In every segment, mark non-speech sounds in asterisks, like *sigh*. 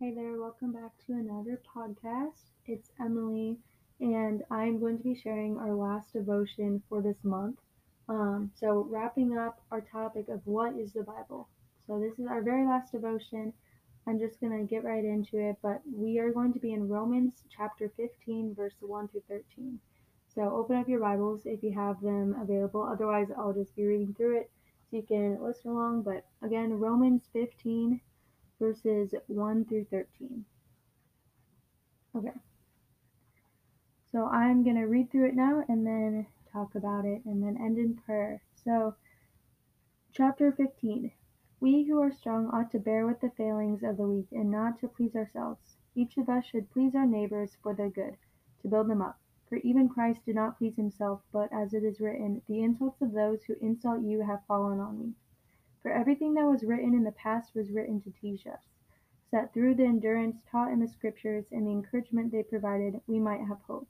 Hey there, welcome back to another podcast. It's Emily, and I'm going to be sharing our last devotion for this month. Um, so, wrapping up our topic of what is the Bible. So, this is our very last devotion. I'm just going to get right into it, but we are going to be in Romans chapter 15, verse 1 through 13. So, open up your Bibles if you have them available. Otherwise, I'll just be reading through it so you can listen along. But again, Romans 15 verses 1 through 13. Okay. So I'm going to read through it now and then talk about it and then end in prayer. So, chapter 15. We who are strong ought to bear with the failings of the weak and not to please ourselves. Each of us should please our neighbors for their good, to build them up. For even Christ did not please himself, but as it is written, The insults of those who insult you have fallen on me. For everything that was written in the past was written to teach us, so that through the endurance taught in the Scriptures and the encouragement they provided, we might have hope.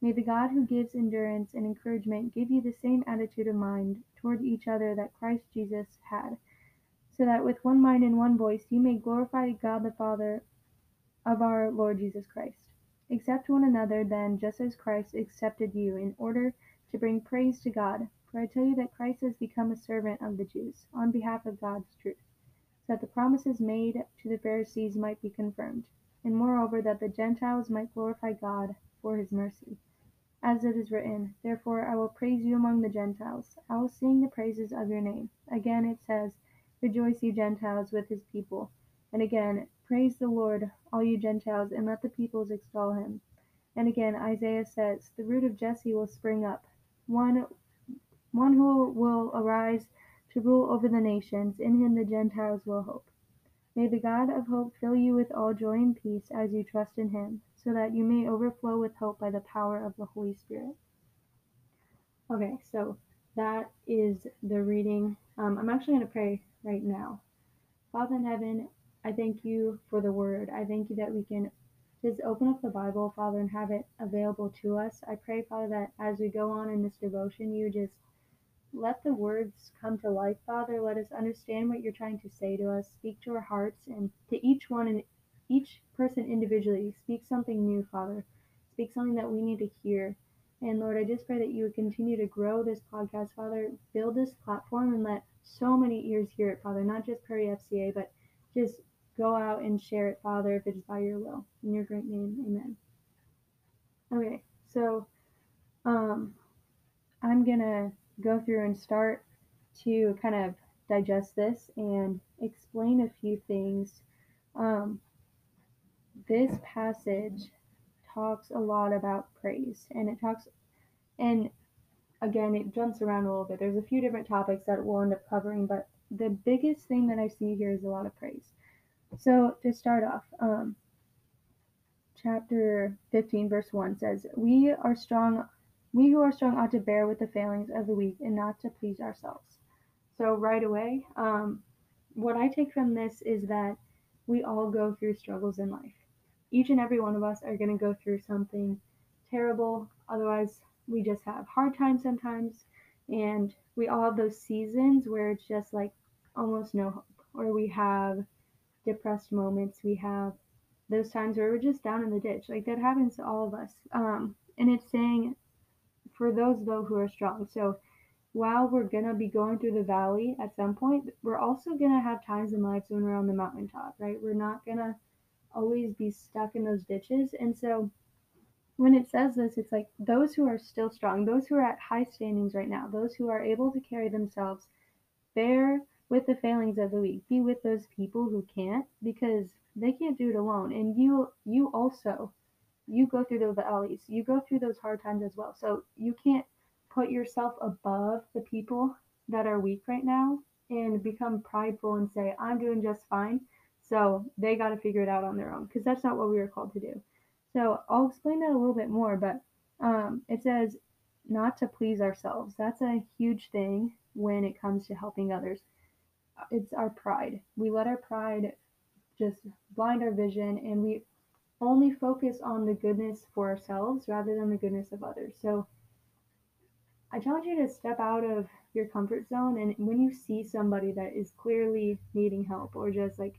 May the God who gives endurance and encouragement give you the same attitude of mind toward each other that Christ Jesus had, so that with one mind and one voice you may glorify God the Father of our Lord Jesus Christ. Accept one another then, just as Christ accepted you, in order to bring praise to God. For I tell you that Christ has become a servant of the Jews, on behalf of God's truth, so that the promises made to the Pharisees might be confirmed, and moreover that the Gentiles might glorify God for his mercy. As it is written, Therefore I will praise you among the Gentiles, I will sing the praises of your name. Again it says, Rejoice, you Gentiles, with his people. And again, Praise the Lord, all you Gentiles, and let the peoples extol him. And again, Isaiah says, The root of Jesse will spring up, one one who will arise to rule over the nations. In him the Gentiles will hope. May the God of hope fill you with all joy and peace as you trust in him, so that you may overflow with hope by the power of the Holy Spirit. Okay, so that is the reading. Um, I'm actually going to pray right now. Father in heaven, I thank you for the word. I thank you that we can just open up the Bible, Father, and have it available to us. I pray, Father, that as we go on in this devotion, you just let the words come to life, Father. Let us understand what you're trying to say to us. Speak to our hearts and to each one and each person individually. Speak something new, Father. Speak something that we need to hear. And Lord, I just pray that you would continue to grow this podcast, Father. Build this platform and let so many ears hear it, Father. Not just Prairie FCA, but just go out and share it, Father, if it is by your will. In your great name, amen. Okay, so um, I'm gonna go through and start to kind of digest this and explain a few things. Um, this passage talks a lot about praise and it talks, and again, it jumps around a little bit. There's a few different topics that we'll end up covering, but the biggest thing that I see here is a lot of praise. So to start off, um, chapter 15, verse 1 says, We are strong we who are strong ought to bear with the failings of the weak and not to please ourselves. So, right away, um, what I take from this is that we all go through struggles in life. Each and every one of us are going to go through something terrible. Otherwise, we just have hard times sometimes. And we all have those seasons where it's just like almost no hope, or we have depressed moments. We have those times where we're just down in the ditch. Like that happens to all of us. Um, and it's saying for those though who are strong. So while we're gonna be going through the valley at some point, we're also gonna have times in life when we're on the mountaintop, right? We're not gonna always be stuck in those ditches. And so when it says this, it's like those who are still strong, those who are at high standings right now, those who are able to carry themselves, bear with the failings of the weak. Be with those people who can't because they can't do it alone. And you you also you go through those valleys, you go through those hard times as well. So you can't put yourself above the people that are weak right now and become prideful and say, I'm doing just fine. So they got to figure it out on their own because that's not what we were called to do. So I'll explain that a little bit more, but um, it says not to please ourselves. That's a huge thing when it comes to helping others. It's our pride. We let our pride just blind our vision and we only focus on the goodness for ourselves rather than the goodness of others. So I challenge you to step out of your comfort zone and when you see somebody that is clearly needing help or just like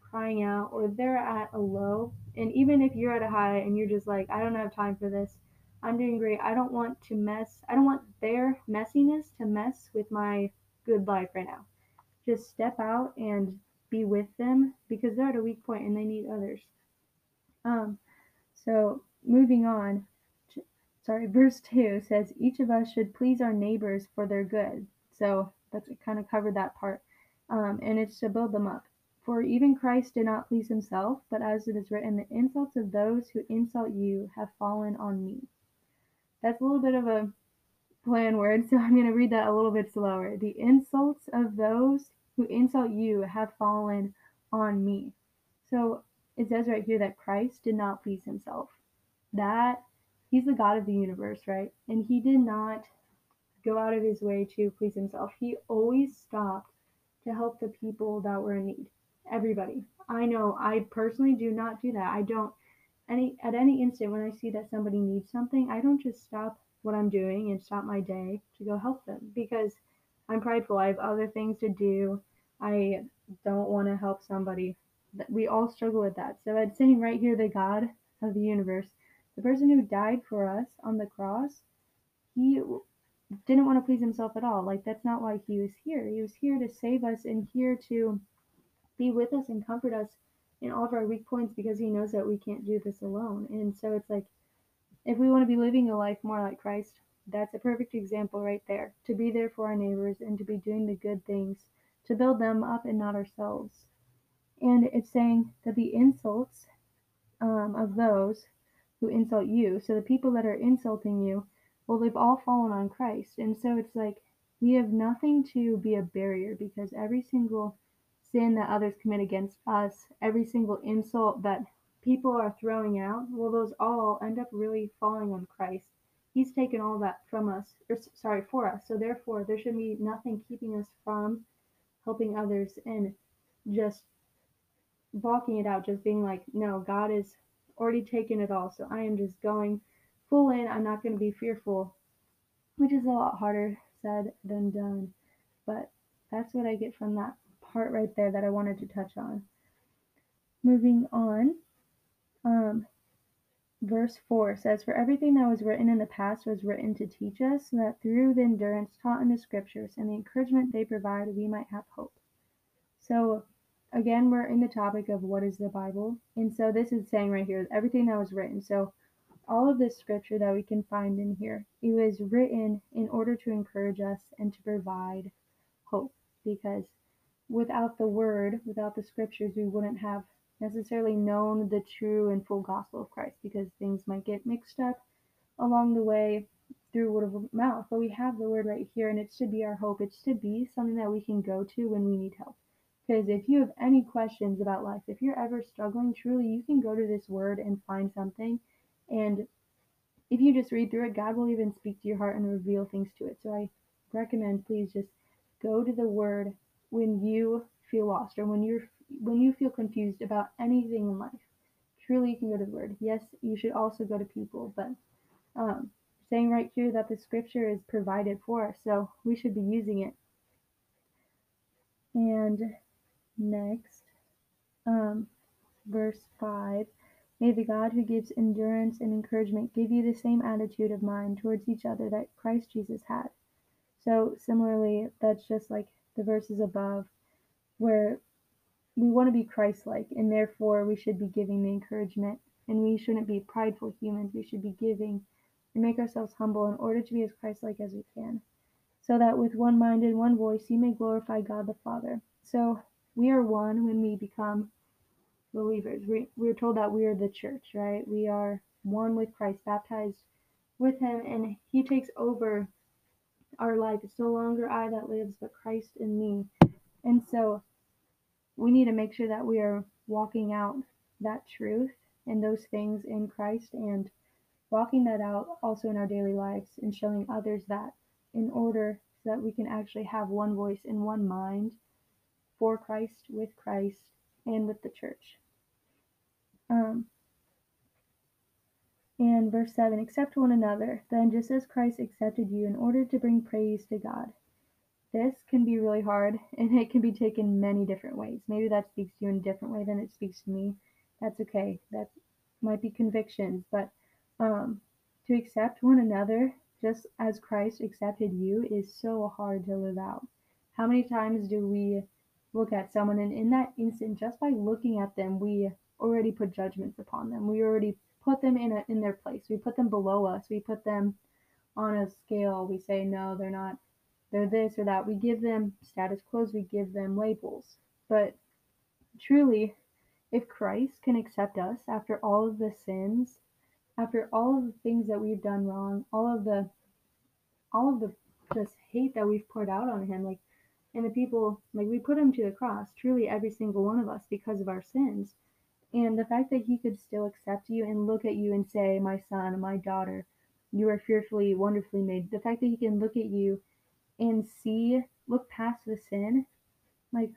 crying out or they're at a low, and even if you're at a high and you're just like, I don't have time for this, I'm doing great. I don't want to mess, I don't want their messiness to mess with my good life right now. Just step out and be with them because they're at a weak point and they need others. Um, so moving on, sorry, *laughs* verse 2 says, Each of us should please our neighbors for their good. So that's kind of covered that part. Um, and it's to build them up. For even Christ did not please himself, but as it is written, the insults of those who insult you have fallen on me. That's a little bit of a plan word, so *laughs* I'm going to read that a little bit slower. The insults of those who insult you have fallen on me. So it says right here that Christ did not please himself. That he's the God of the universe, right? And he did not go out of his way to please himself. He always stopped to help the people that were in need. Everybody. I know I personally do not do that. I don't any at any instant when I see that somebody needs something, I don't just stop what I'm doing and stop my day to go help them because I'm prideful. I have other things to do. I don't want to help somebody. We all struggle with that. So it's saying right here, the God of the universe, the person who died for us on the cross, he didn't want to please himself at all. Like that's not why he was here. He was here to save us and here to be with us and comfort us in all of our weak points because he knows that we can't do this alone. And so it's like if we want to be living a life more like Christ, that's a perfect example right there. To be there for our neighbors and to be doing the good things, to build them up and not ourselves. And it's saying that the insults um, of those who insult you, so the people that are insulting you, well, they've all fallen on Christ. And so it's like we have nothing to be a barrier because every single sin that others commit against us, every single insult that people are throwing out, well, those all end up really falling on Christ. He's taken all that from us, or sorry, for us. So therefore, there should be nothing keeping us from helping others and just balking it out, just being like, no, God has already taken it all. So I am just going full in. I'm not going to be fearful, which is a lot harder said than done. But that's what I get from that part right there that I wanted to touch on. Moving on, um, verse 4 says, For everything that was written in the past was written to teach us, so that through the endurance taught in the scriptures and the encouragement they provide, we might have hope. So, again, we're in the topic of what is the Bible. And so, this is saying right here everything that was written. So, all of this scripture that we can find in here, it was written in order to encourage us and to provide hope. Because without the word, without the scriptures, we wouldn't have necessarily known the true and full gospel of Christ because things might get mixed up along the way through word of mouth. But we have the word right here, and it should be our hope. It should be something that we can go to when we need help. Because if you have any questions about life, if you're ever struggling, truly, you can go to this word and find something. And if you just read through it, God will even speak to your heart and reveal things to it. So I recommend please just go to the word when you feel lost or when you're when you feel confused about anything in life, truly you can go to the Word. Yes, you should also go to people, but um, saying right here that the Scripture is provided for us, so we should be using it. And next, um, verse 5 May the God who gives endurance and encouragement give you the same attitude of mind towards each other that Christ Jesus had. So, similarly, that's just like the verses above, where we want to be Christ-like, and therefore we should be giving the encouragement, and we shouldn't be prideful humans. We should be giving and make ourselves humble in order to be as Christ-like as we can, so that with one mind and one voice you may glorify God the Father. So we are one when we become believers. We, we're told that we are the church, right? We are one with Christ, baptized with Him, and He takes over our life. It's no longer I that lives, but Christ in me. And so we need to make sure that we are walking out that truth and those things in Christ and walking that out also in our daily lives and showing others that in order so that we can actually have one voice and one mind for Christ, with Christ, and with the church. Um, and verse 7 accept one another, then just as Christ accepted you in order to bring praise to God. this can be really hard and it can be taken many different ways. Maybe that speaks to you in a different way than it speaks to me. That's okay. That might be convictions, but um, to accept one another just as Christ accepted you is so hard to live out. How many times do we look at someone and in that instant, just by looking at them, we already put judgments upon them. We already put them in a, in their place. We put them below us. We put them on a scale. We say no, they're not. They're this or that. We give them status quos. We give them labels. But truly, if Christ can accept us after all of the sins, after all of the things that we've done wrong, all of the all of the just hate that we've poured out on him, like and the people like we put him to the cross, truly every single one of us because of our sins. And the fact that he could still accept you and look at you and say, My son, my daughter, you are fearfully, wonderfully made. The fact that he can look at you and see, look past the sin, like,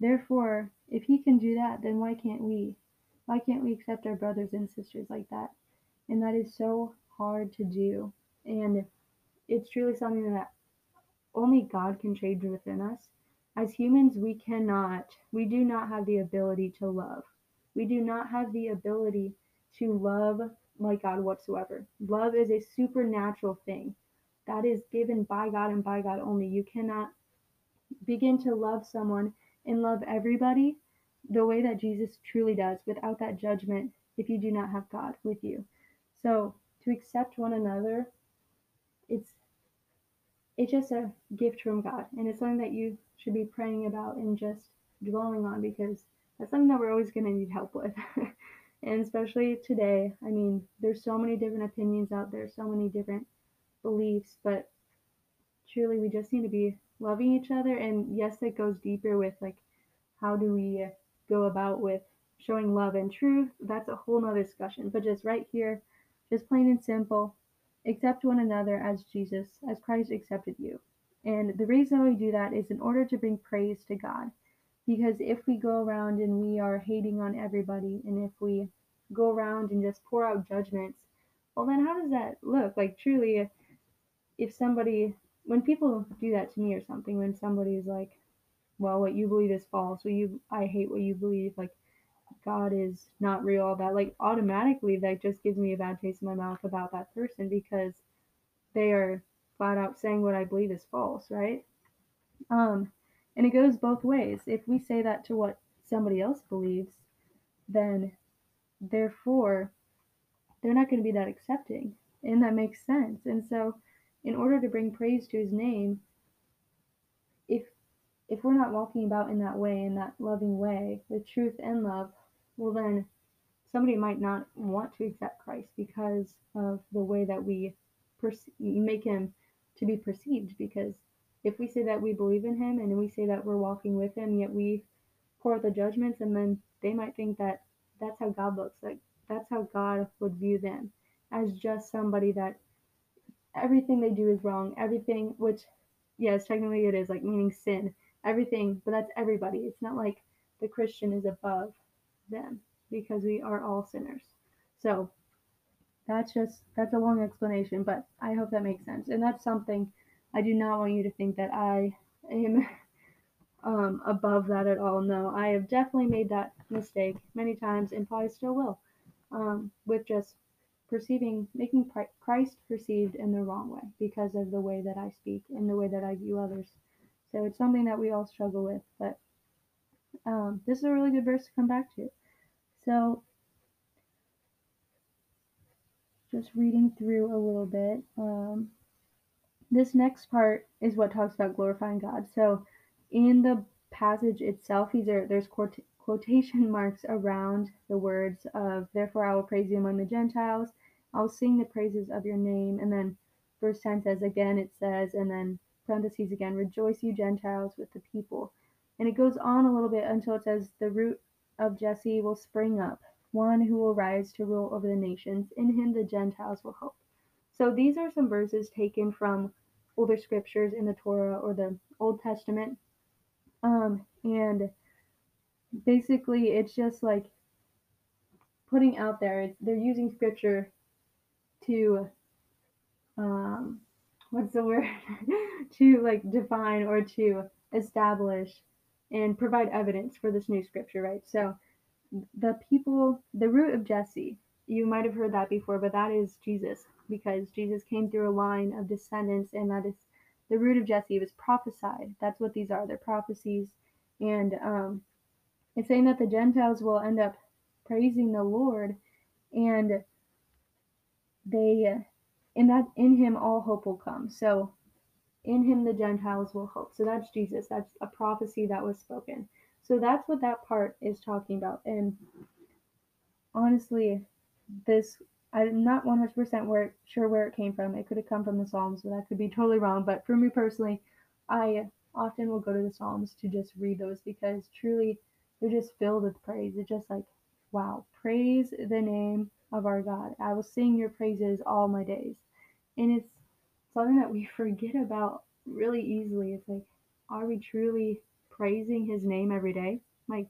therefore, if he can do that, then why can't we? Why can't we accept our brothers and sisters like that? And that is so hard to do. And it's truly something that only God can change within us. As humans, we cannot, we do not have the ability to love. We do not have the ability to love like God whatsoever. Love is a supernatural thing that is given by God and by God only. You cannot begin to love someone and love everybody the way that Jesus truly does without that judgment if you do not have God with you. So, to accept one another, it's it's just a gift from God and it's something that you should be praying about and just dwelling on because that's something that we're always going to need help with. *laughs* and especially today, I mean, there's so many different opinions out there, so many different beliefs, but truly we just need to be loving each other and yes, it goes deeper with like how do we go about with showing love and truth. That's a whole nother discussion. But just right here, just plain and simple, accept one another as Jesus, as Christ accepted you. And the reason we do that is in order to bring praise to God. Because if we go around and we are hating on everybody, and if we go around and just pour out judgments, well, then how does that look? Like, truly, if somebody, when people do that to me or something, when somebody is like, well, what you believe is false, you, I hate what you believe, like, God is not real, all that, like, automatically, that just gives me a bad taste in my mouth about that person because they are flat out saying what I believe is false, right? Um, and it goes both ways. If we say that to what somebody else believes, then therefore they're not going to be that accepting. And that makes sense. And so, in order to bring praise to his name, if if we're not walking about in that way, in that loving way, with truth and love, well then somebody might not want to accept Christ because of the way that we perce- make him to be perceived because if we say that we believe in him and we say that we're walking with him, yet we pour out the judgments, and then they might think that that's how God looks like. That's how God would view them as just somebody that everything they do is wrong. Everything, which, yes, technically it is like meaning sin. Everything, but that's everybody. It's not like the Christian is above them because we are all sinners. So that's just that's a long explanation, but I hope that makes sense. And that's something I do not want you to think that I am *laughs* um, above that at all. No, I have definitely made that mistake many times and probably still will um, with just perceiving, making Christ perceived in the wrong way because of the way that I speak and the way that I view others. So it's something that we all struggle with, but um, this is a really good verse to come back to. So, just reading through a little bit. Um, this next part is what talks about glorifying God. So in the passage itself, these are there's quotation *laughs* marks around the words of "Therefore I will praise you among the Gentiles. I will sing the praises of your name." And then verse 10 says again, it says, and then parentheses again, "Rejoice, you Gentiles, with the people." And it goes on a little bit until it says, "The root of Jesse will spring up, one who will rise to rule over the nations. In him the Gentiles will hope." So these are some verses taken from older scriptures in the Torah or the Old Testament. Um, and basically, it's just like putting out there, they're using scripture to, um, what's the word *laughs* to like define or to establish and provide evidence for this new scripture, right? So the people, the root of Jesse, you might have heard that before, but that is Jesus because Jesus came through a line of descendants, and that is the root of Jesse. Was prophesied. That's what these are. They're prophecies, and um, it's saying that the Gentiles will end up praising the Lord, and they in that in Him all hope will come. So in Him the Gentiles will hope. So that's Jesus. That's a prophecy that was spoken. So that's what that part is talking about. And honestly, this I'm not 100% where, sure where it came from. It could have come from the Psalms, but that could be totally wrong. But for me personally, I often will go to the Psalms to just read those because truly they're just filled with praise. It's just like, wow, praise the name of our God. I will sing your praises all my days. And it's something that we forget about really easily. It's like, are we truly praising his name every day? Like,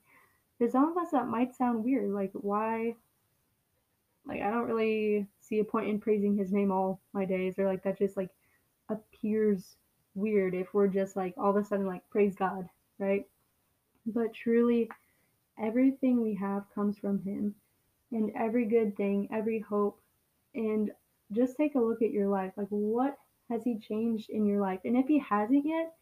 for some of us, that might sound weird. Like, why like I don't really see a point in praising his name all my days, or like that just like appears weird if we're just like all of a sudden like praise God, right? But truly, everything we have comes from Him, and every good thing, every hope, and just take a look at your life. Like, what has He changed in your life? And if He hasn't yet,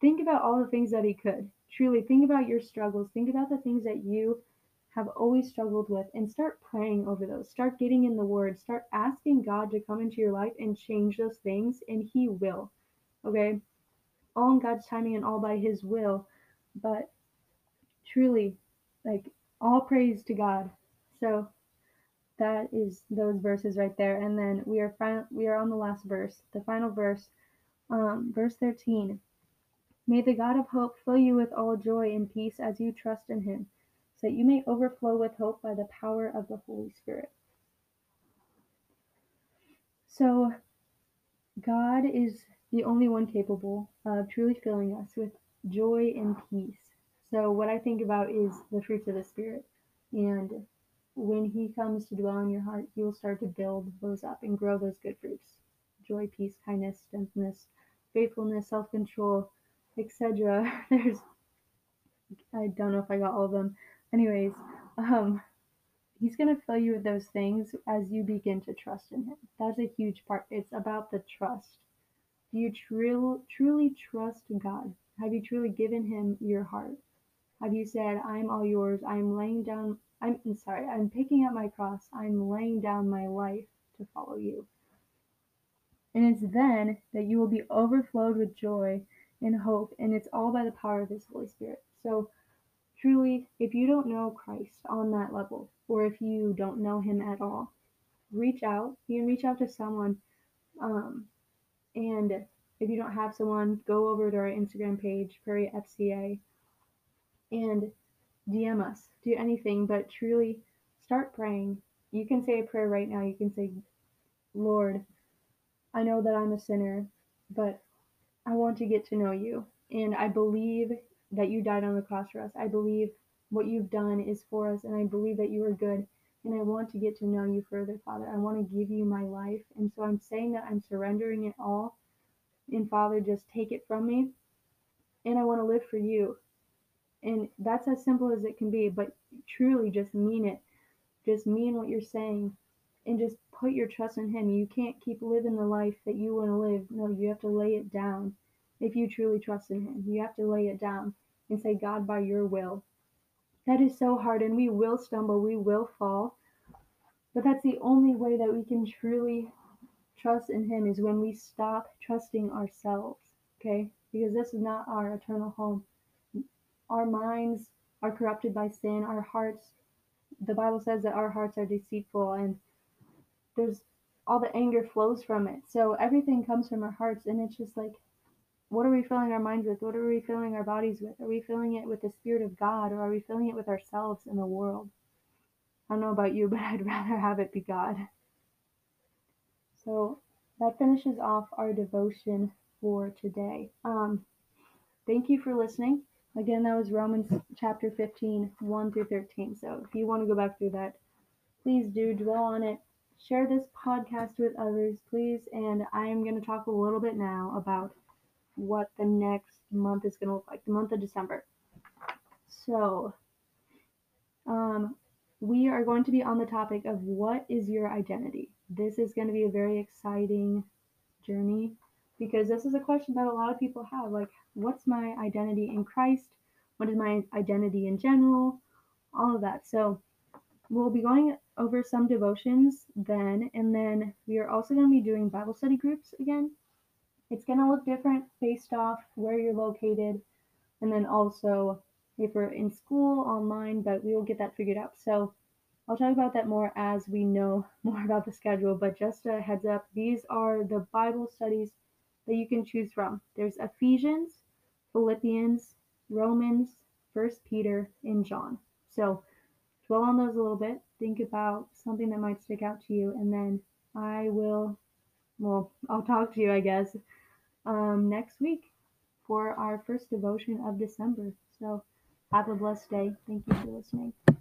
think about all the things that He could. Truly, think about your struggles. Think about the things that you have always struggled with and start praying over those. Start getting in the word. Start asking God to come into your life and change those things, and He will. Okay? All in God's timing and all by His will. But truly, like, all praise to God. So that is those verses right there. And then we are final, we are on the last verse, the final verse, um, verse 13. May the God of hope fill you with all joy and peace as you trust in him so that you may overflow with hope by the power of the Holy Spirit. So, God is the only one capable of truly filling us with joy and peace. So, what I think about is the fruits of the Spirit. And when He comes to dwell in your heart, He will start to build those up and grow those good fruits joy, peace, kindness, gentleness, faithfulness, self control, etc. *laughs* There's, I don't know if I got all of them, Anyways, um, he's going to fill you with those things as you begin to trust in him. That's a huge part. It's about the trust. Do you truly, truly trust God? Have you truly given him your heart? Have you said, I'm all yours. I'm laying down, I'm, I'm sorry, I'm picking up my cross. I'm laying down my life to follow you. And it's then that you will be overflowed with joy and hope, and it's all by the power of His Holy Spirit. So Truly, if you don't know Christ on that level, or if you don't know Him at all, reach out. You can reach out to someone. Um, and if you don't have someone, go over to our Instagram page, Prairie FCA, and DM us. Do anything, but truly start praying. You can say a prayer right now. You can say, Lord, I know that I'm a sinner, but I want to get to know you. And I believe that you died on the cross for us. I believe what you've done is for us, and I believe that you are good. And I want to get to know you further, Father. I want to give you my life. And so I'm saying that I'm surrendering it all. And Father, just take it from me. And I want to live for you. And that's as simple as it can be, but truly just mean it. Just mean what you're saying. And just put your trust in Him. You can't keep living the life that you want to live. No, you have to lay it down if you truly trust in Him. You have to lay it down and say, God, by your will. That is so hard, and we will stumble, we will fall. But that's the only way that we can truly trust in Him is when we stop trusting ourselves, okay? Because this is not our eternal home. Our minds are corrupted by sin, our hearts, the Bible says that our hearts are deceitful, and there's all the anger flows from it. So everything comes from our hearts, and it's just like, what are we filling our minds with? What are we filling our bodies with? Are we filling it with the Spirit of God or are we filling it with ourselves and the world? I don't know about you, *laughs* but I'd rather have it be God. So that finishes off our devotion for today. Um, thank you for listening. Again, that was Romans chapter 15, 1 through 13. So if you want to go back through that, please do dwell on it, share this podcast with others, please. And I am going to talk a little bit now about what the next month is going to look like, the month of December. So, um, we are going to be on the topic of what is your identity. This is going to be a very exciting journey because this is a question that a lot of people have like, what's my identity in Christ? What is my identity in general? All of that. So, we'll be going over some devotions then, and then we are also going to be doing Bible study groups again. It's going to look different based off where you're located, and then also if we're in school, online, but we will get that figured out. So I'll talk about that more as we know *laughs* more about the schedule, but just a heads up, these are the Bible studies that you can choose from. There's Ephesians, Philippians, Romans, First Peter, and John. So dwell on those a little bit. Think about something that might stick out to you, and then I will, well, I'll talk to you, I guess, um, next week for our first devotion of December. So have a blessed day. Thank you for listening.